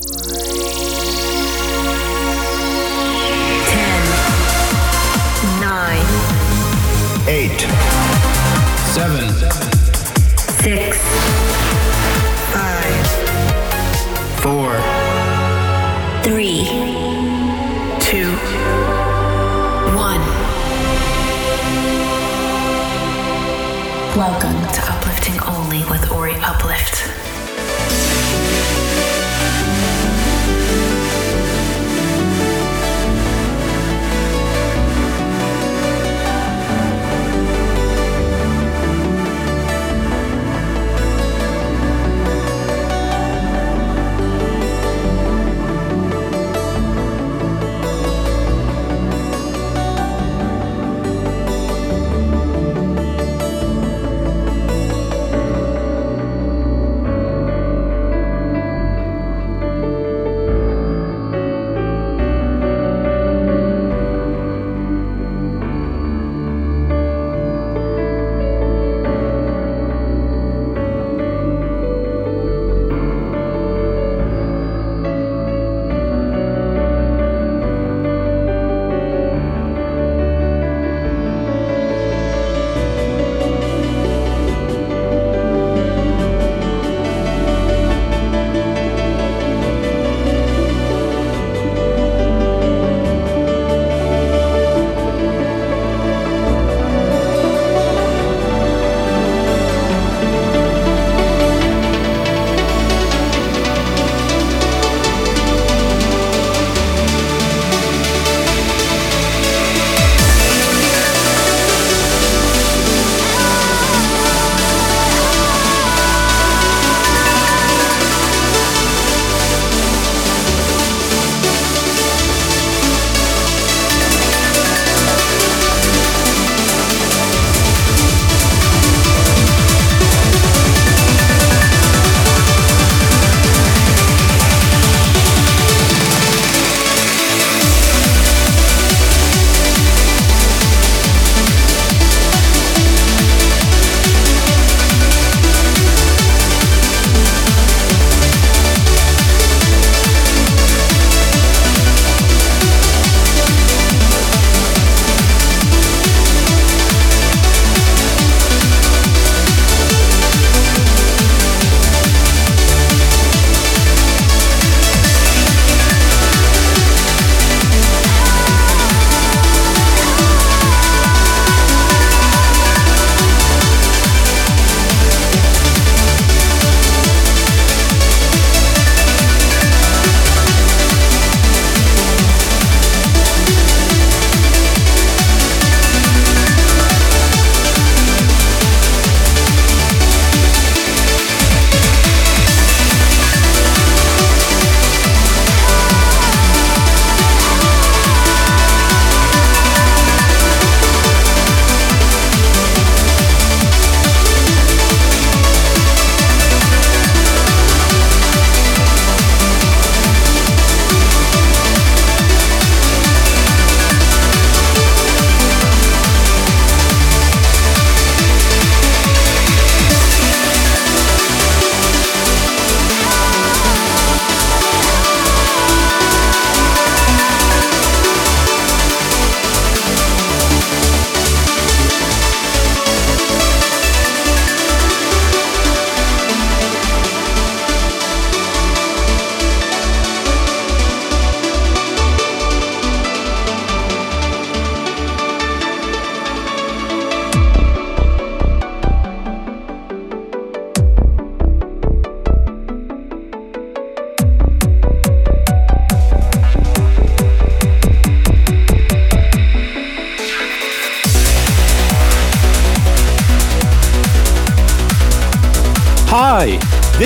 Ten,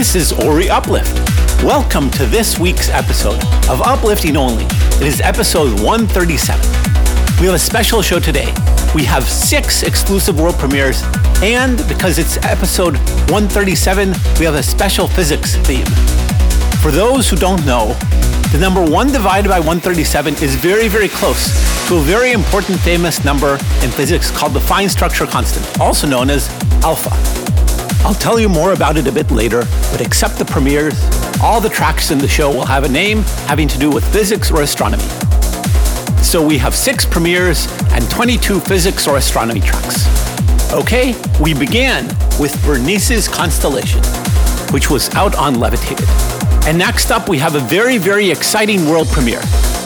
this is Ori Uplift. Welcome to this week's episode of Uplifting Only. It is episode 137. We have a special show today. We have six exclusive world premieres, and because it's episode 137, we have a special physics theme. For those who don't know, the number 1 divided by 137 is very, very close to a very important famous number in physics called the fine structure constant, also known as alpha. I'll tell you more about it a bit later, but except the premieres, all the tracks in the show will have a name having to do with physics or astronomy. So we have six premieres and 22 physics or astronomy tracks. Okay, we began with Bernice's Constellation, which was out on Levitated. And next up, we have a very, very exciting world premiere.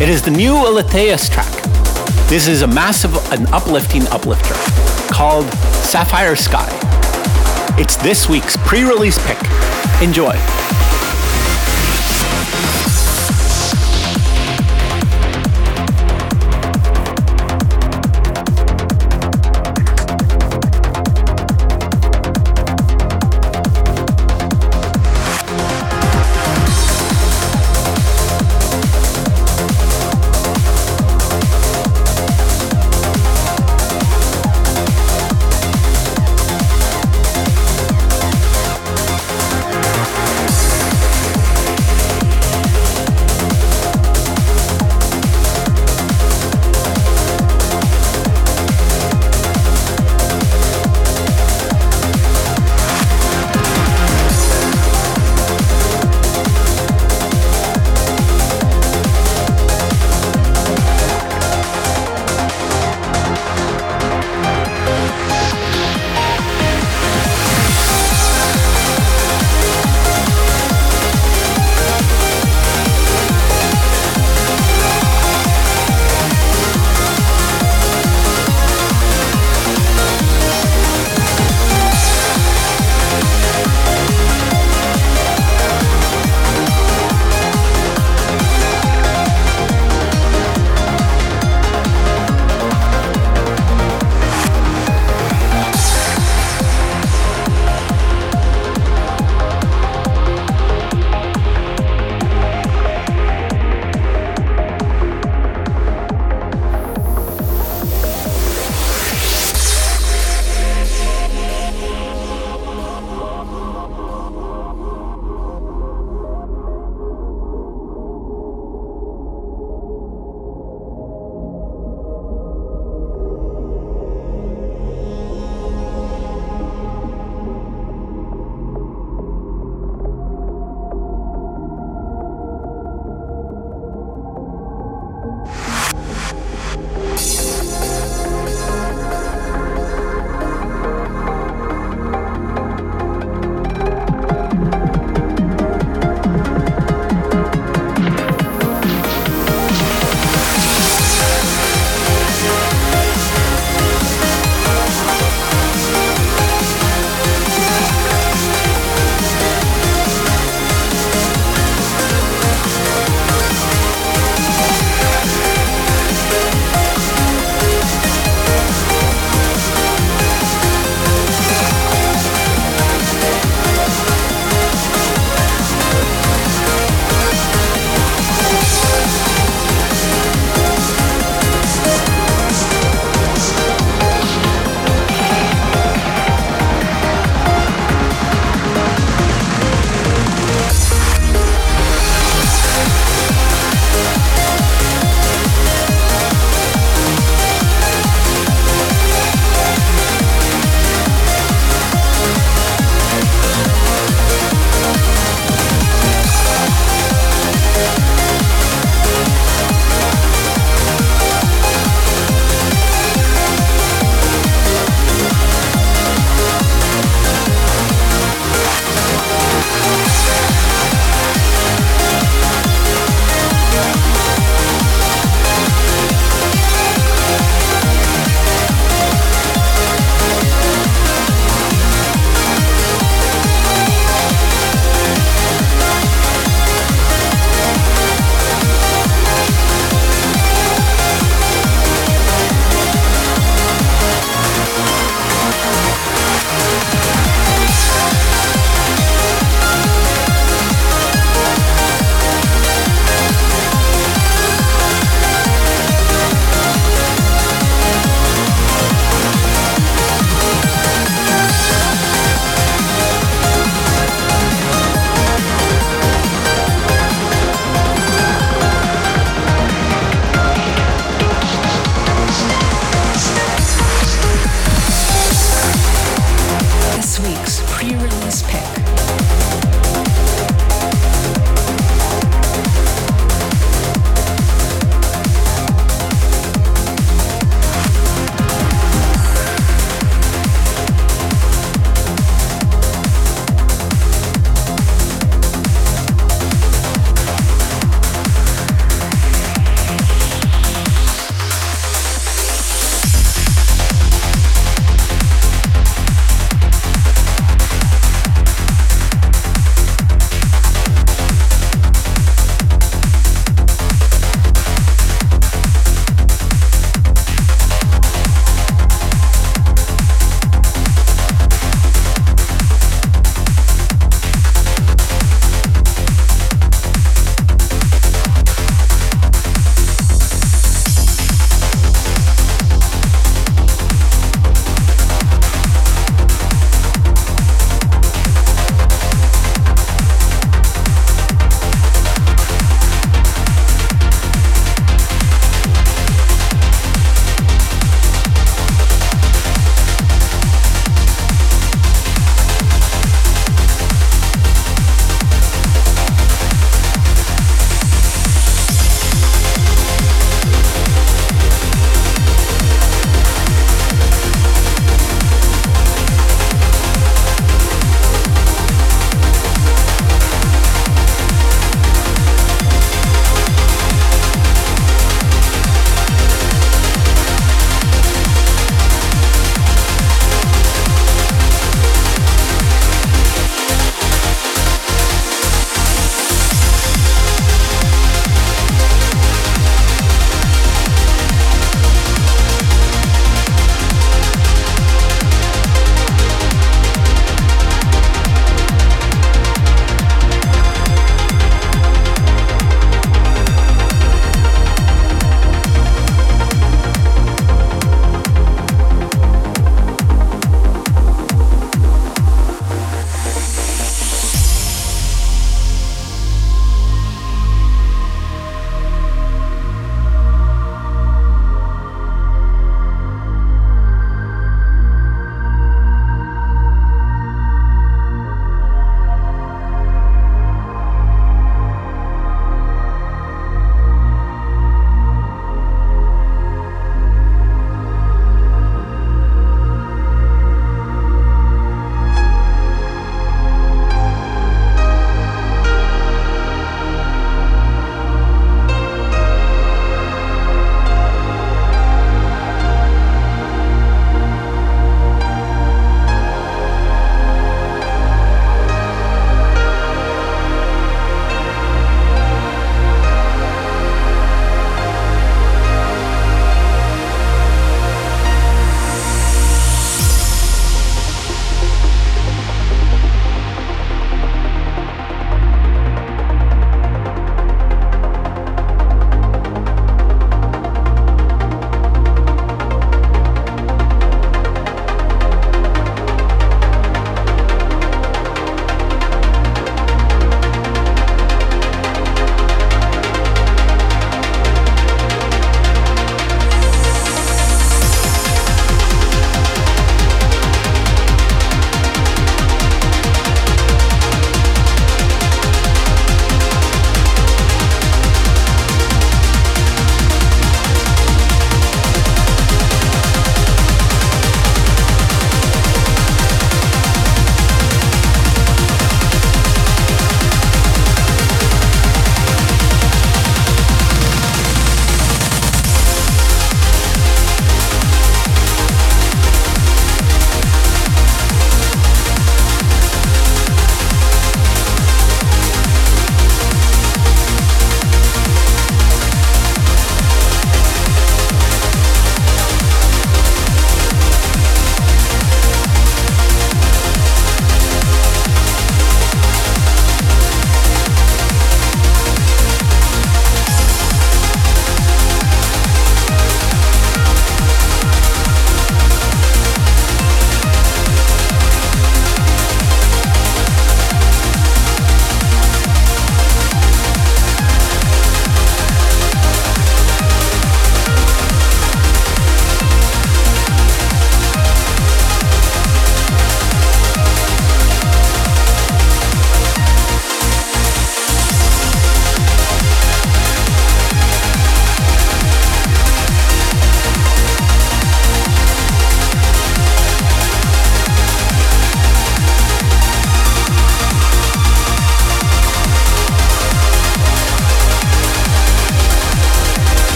It is the new Eletheus track. This is a massive and uplifting uplifter called Sapphire Sky. It's this week's pre release pick. Enjoy.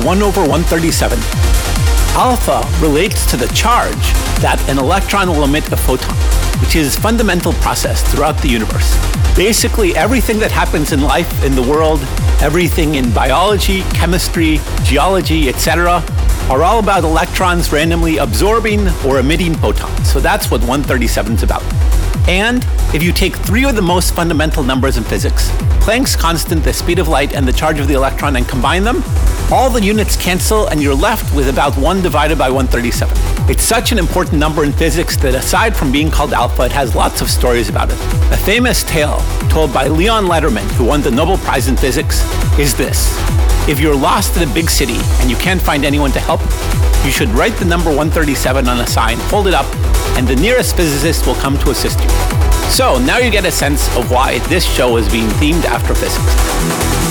To 1 over 137. Alpha relates to the charge that an electron will emit a photon, which is a fundamental process throughout the universe. Basically, everything that happens in life in the world, everything in biology, chemistry, geology, etc., are all about electrons randomly absorbing or emitting photons. So that's what 137 is about. And if you take three of the most fundamental numbers in physics, Planck's constant, the speed of light, and the charge of the electron, and combine them, all the units cancel and you're left with about 1 divided by 137. It's such an important number in physics that aside from being called alpha, it has lots of stories about it. A famous tale told by Leon Lederman, who won the Nobel Prize in Physics, is this. If you're lost in a big city and you can't find anyone to help, you should write the number 137 on a sign, hold it up, and the nearest physicist will come to assist you. So now you get a sense of why this show is being themed after physics.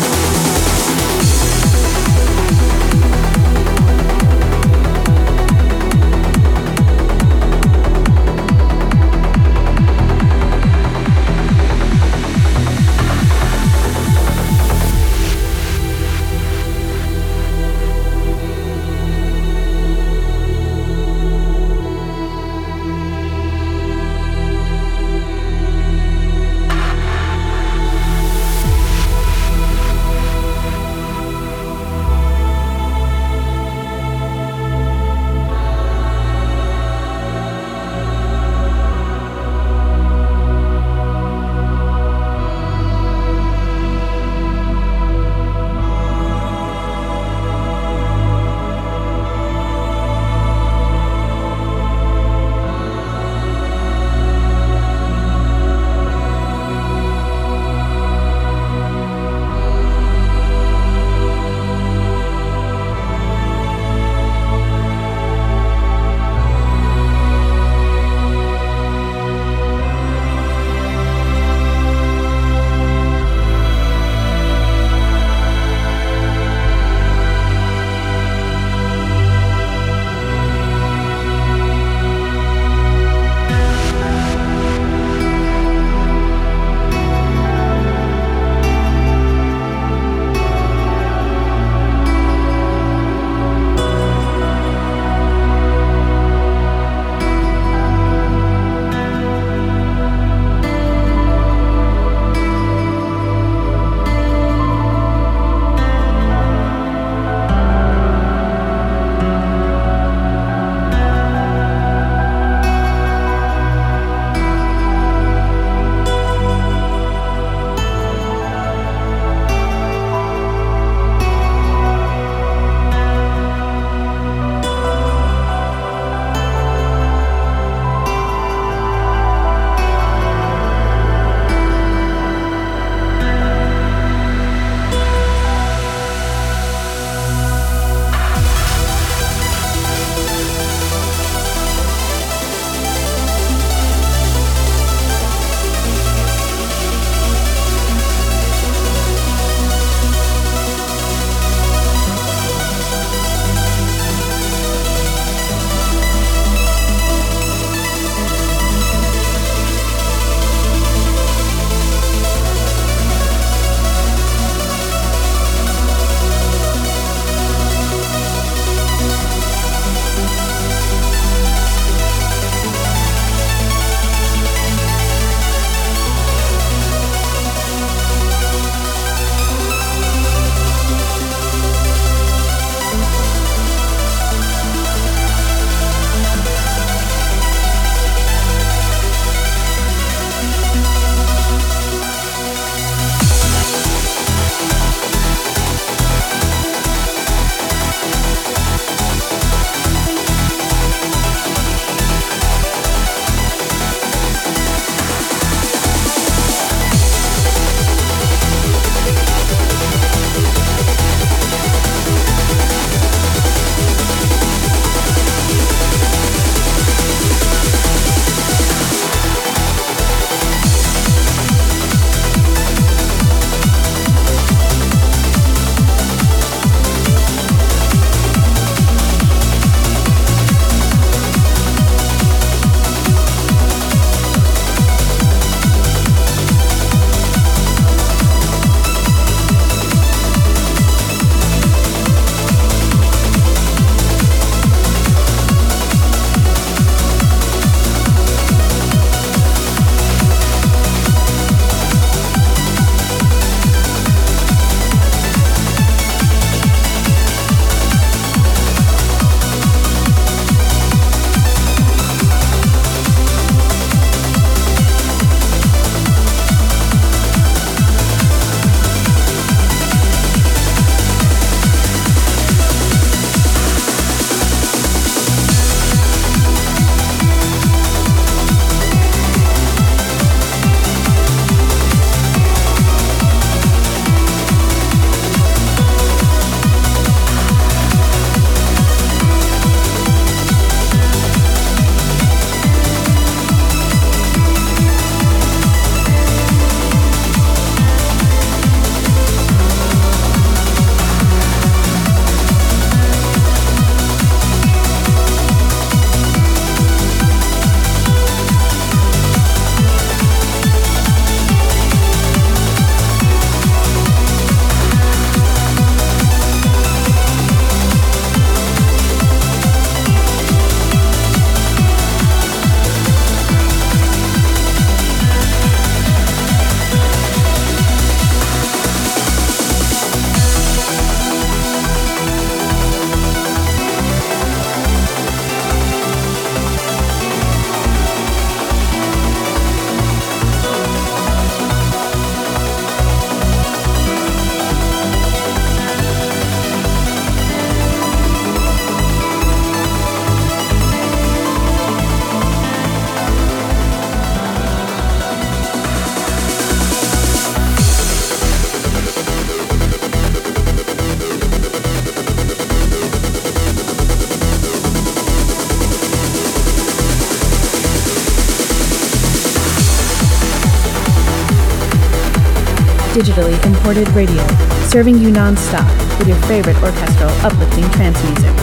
Imported radio, serving you non-stop with your favorite orchestral uplifting trance music.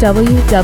www.di.fm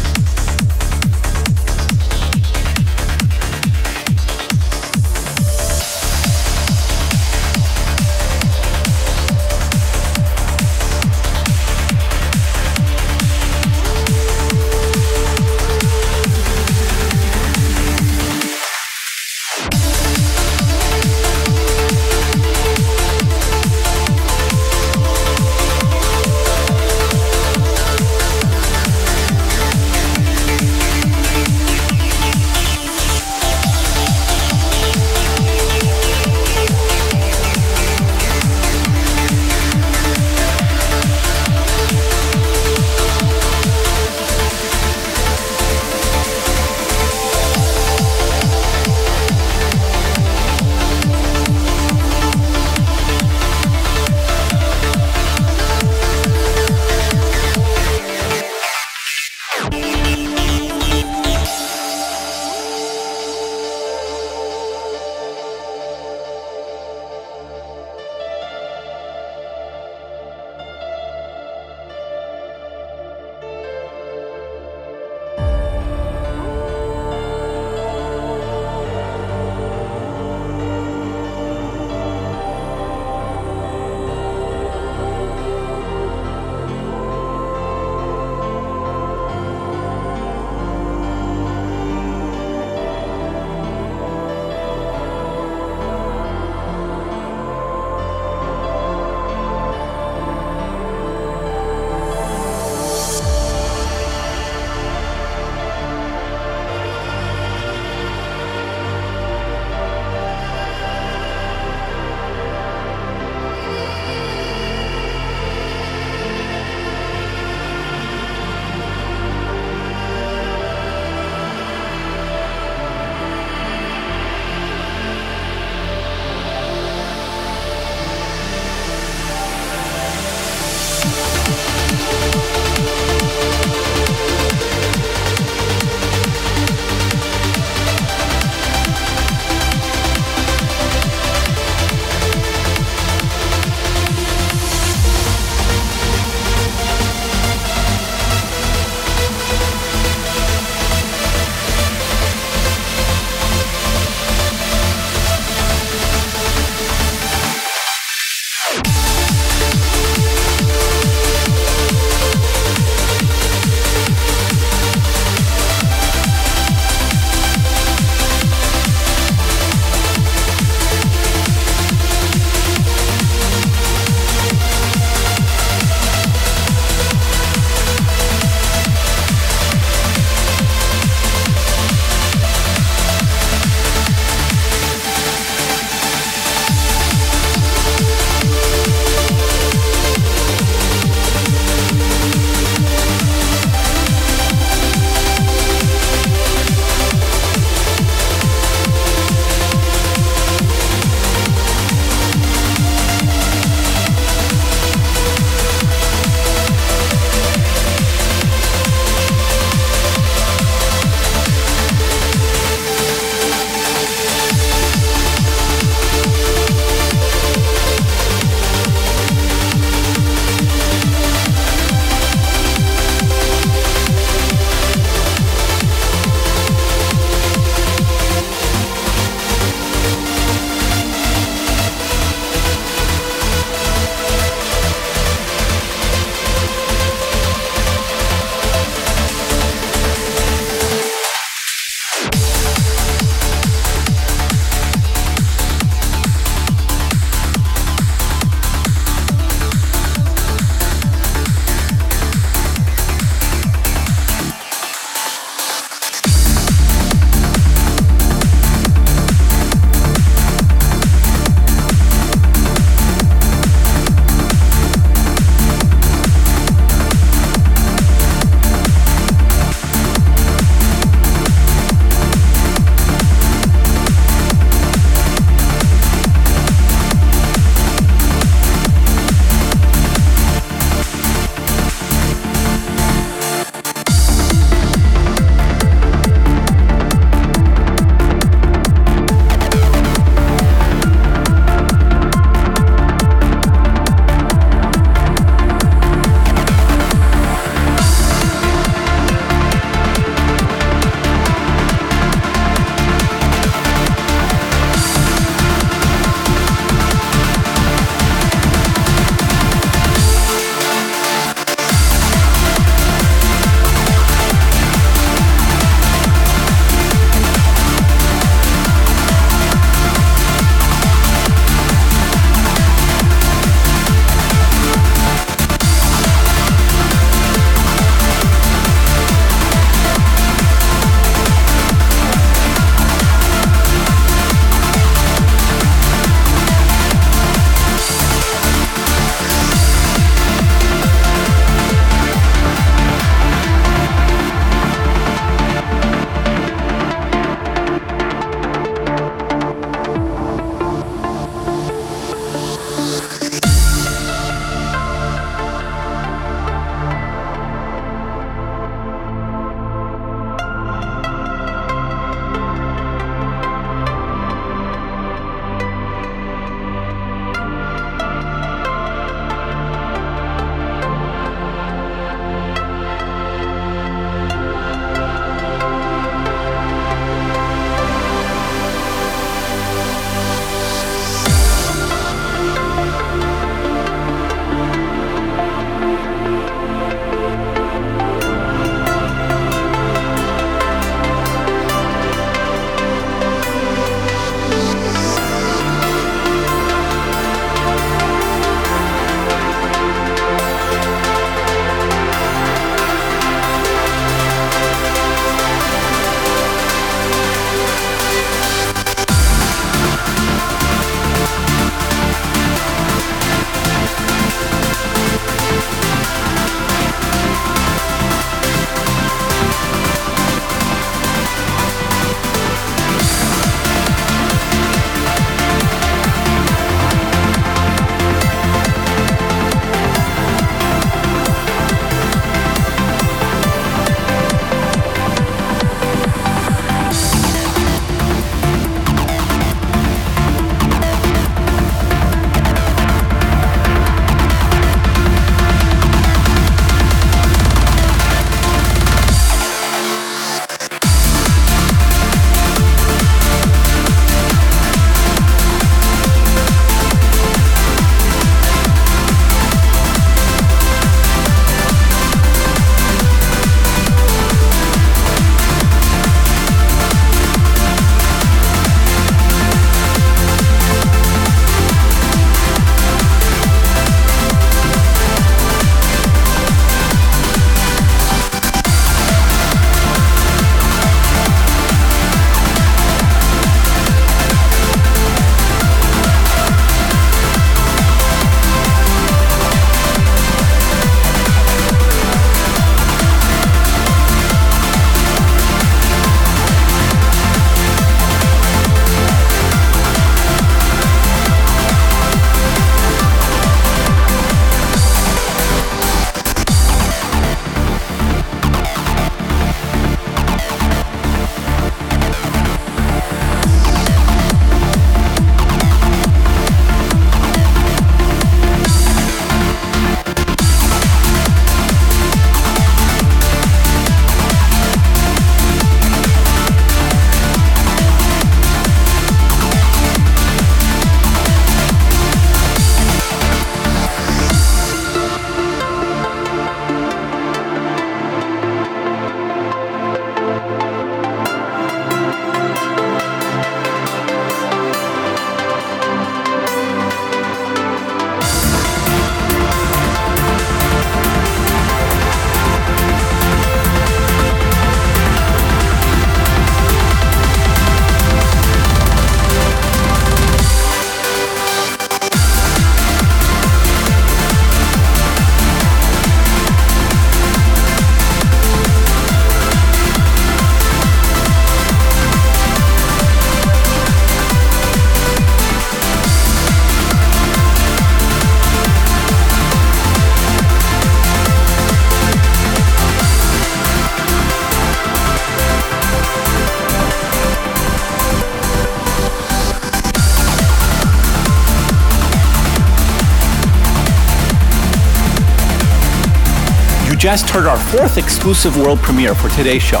just heard our fourth exclusive world premiere for today's show.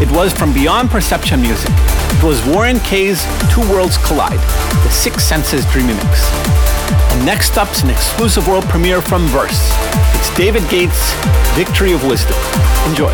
It was from Beyond Perception Music. It was Warren K's Two Worlds Collide, the Six Senses Dreamy Mix. And next up's an exclusive world premiere from Verse. It's David Gates' Victory of Wisdom. Enjoy.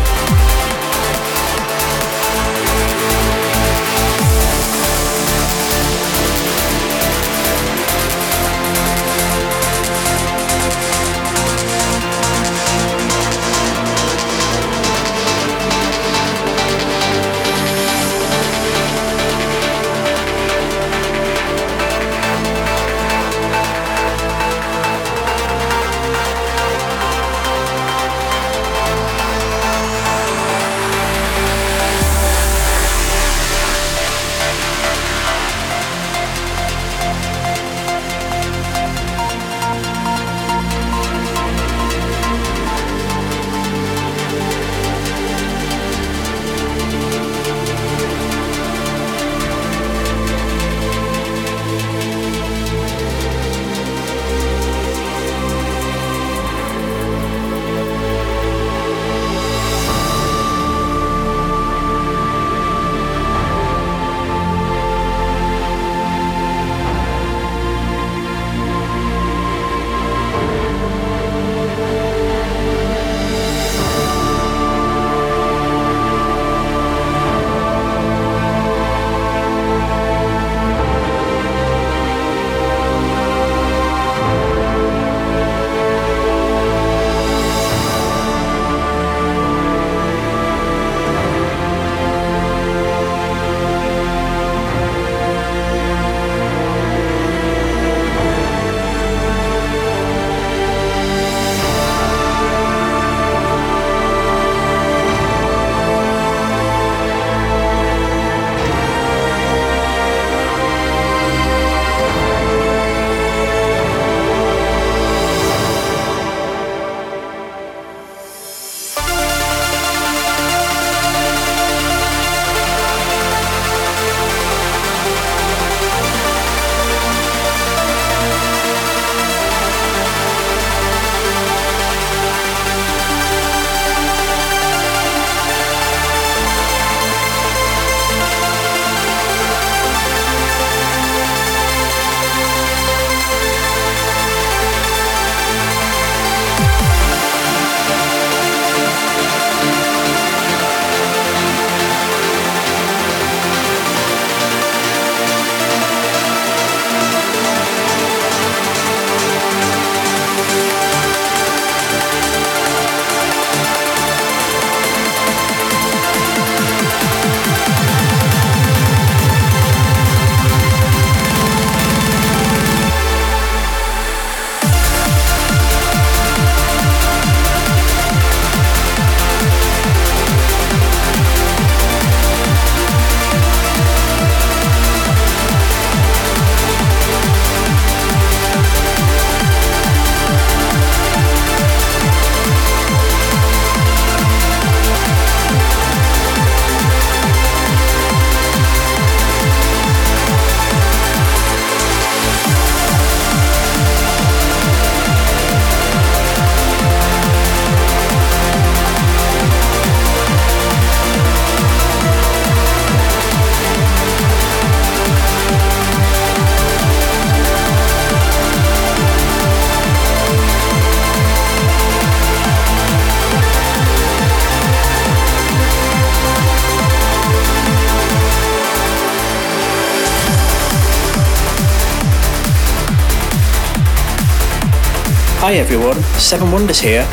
Hi everyone, Seven Wonders here.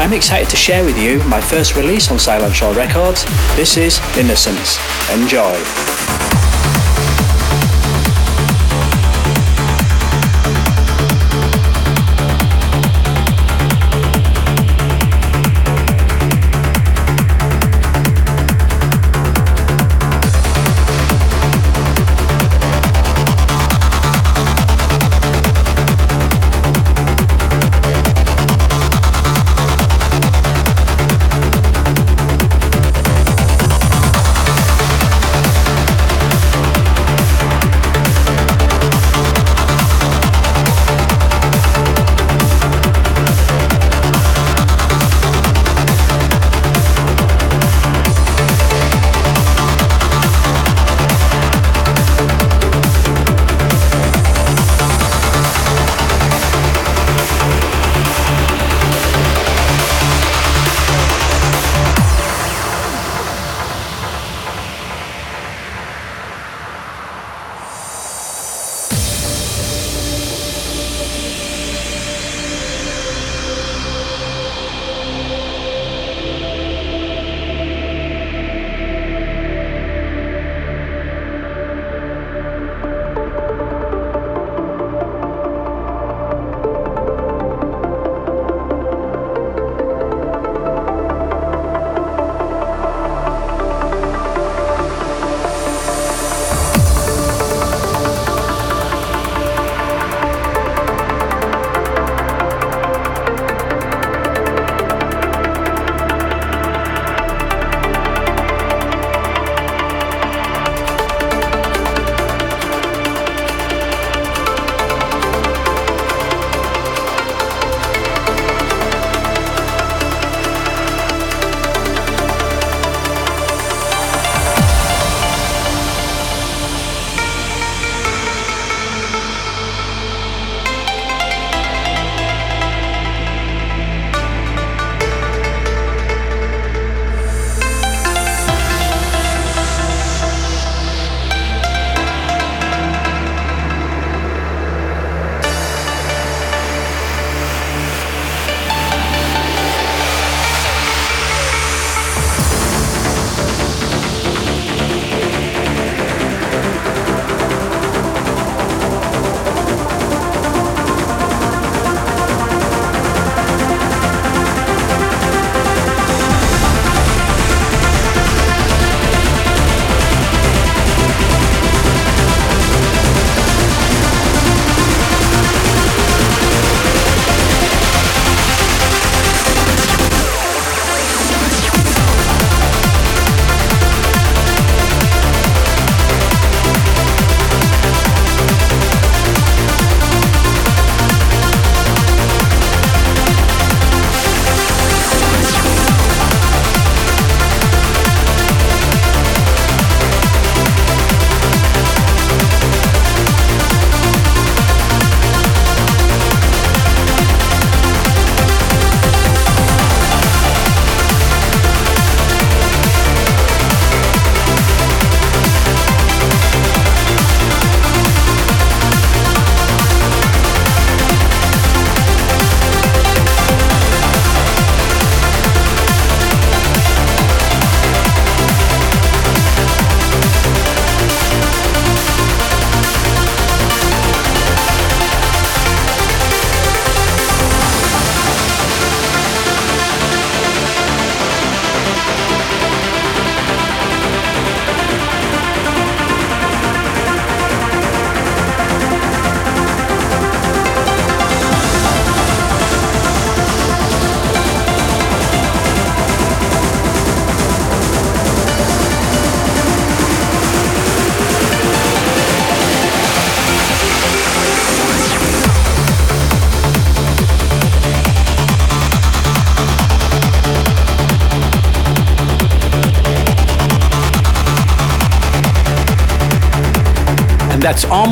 I'm excited to share with you my first release on Silent Shore Records. This is Innocence. Enjoy.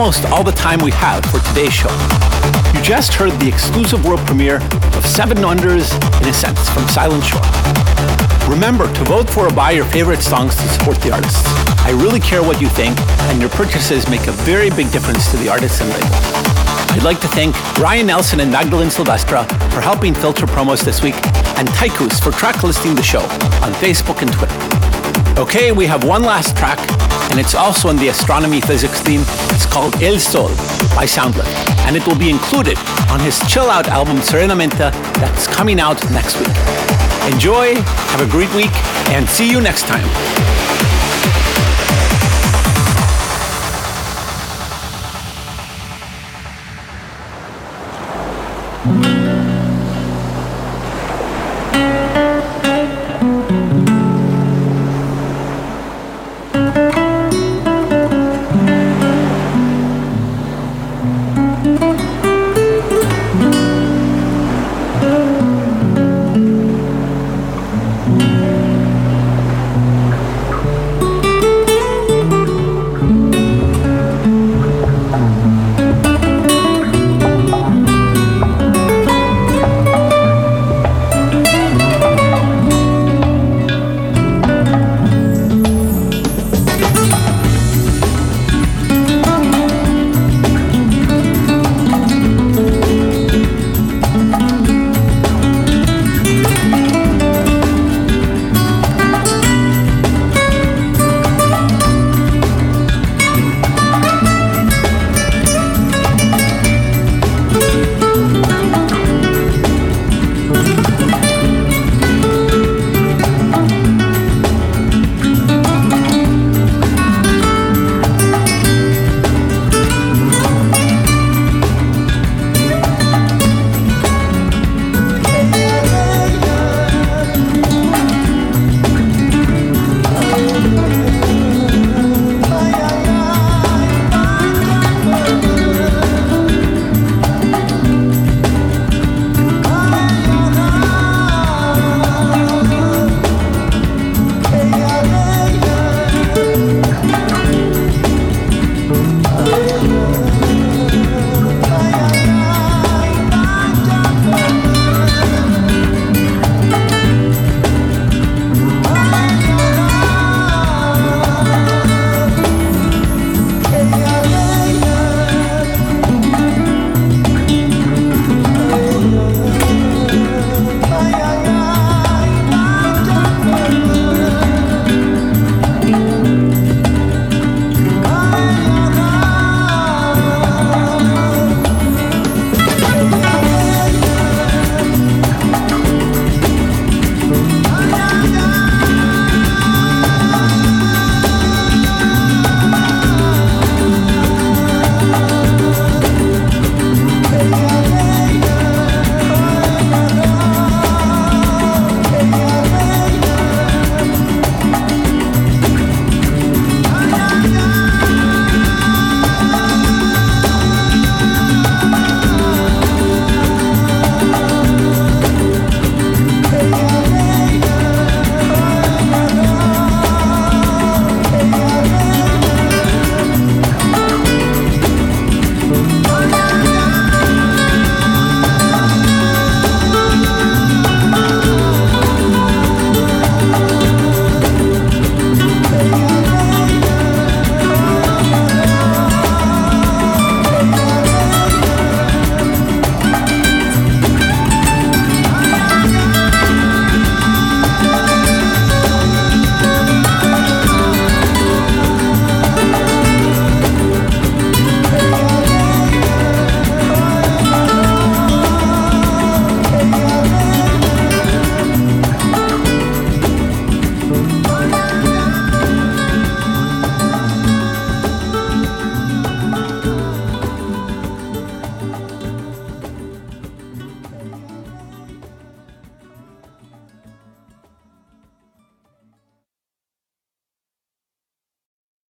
Almost all the time we have for today's show. You just heard the exclusive world premiere of Seven Wonders Innocence from Silent Shore. Remember to vote for or buy your favorite songs to support the artists. I really care what you think, and your purchases make a very big difference to the artists and labels. I'd like to thank Ryan Nelson and Magdalene Silvestra for helping filter promos this week, and Tychus for track listing the show on Facebook and Twitter. Okay, we have one last track, and it's also in the astronomy physics theme. It's called El Sol by Soundlift, and it will be included on his chill out album Serenamente that's coming out next week. Enjoy, have a great week, and see you next time.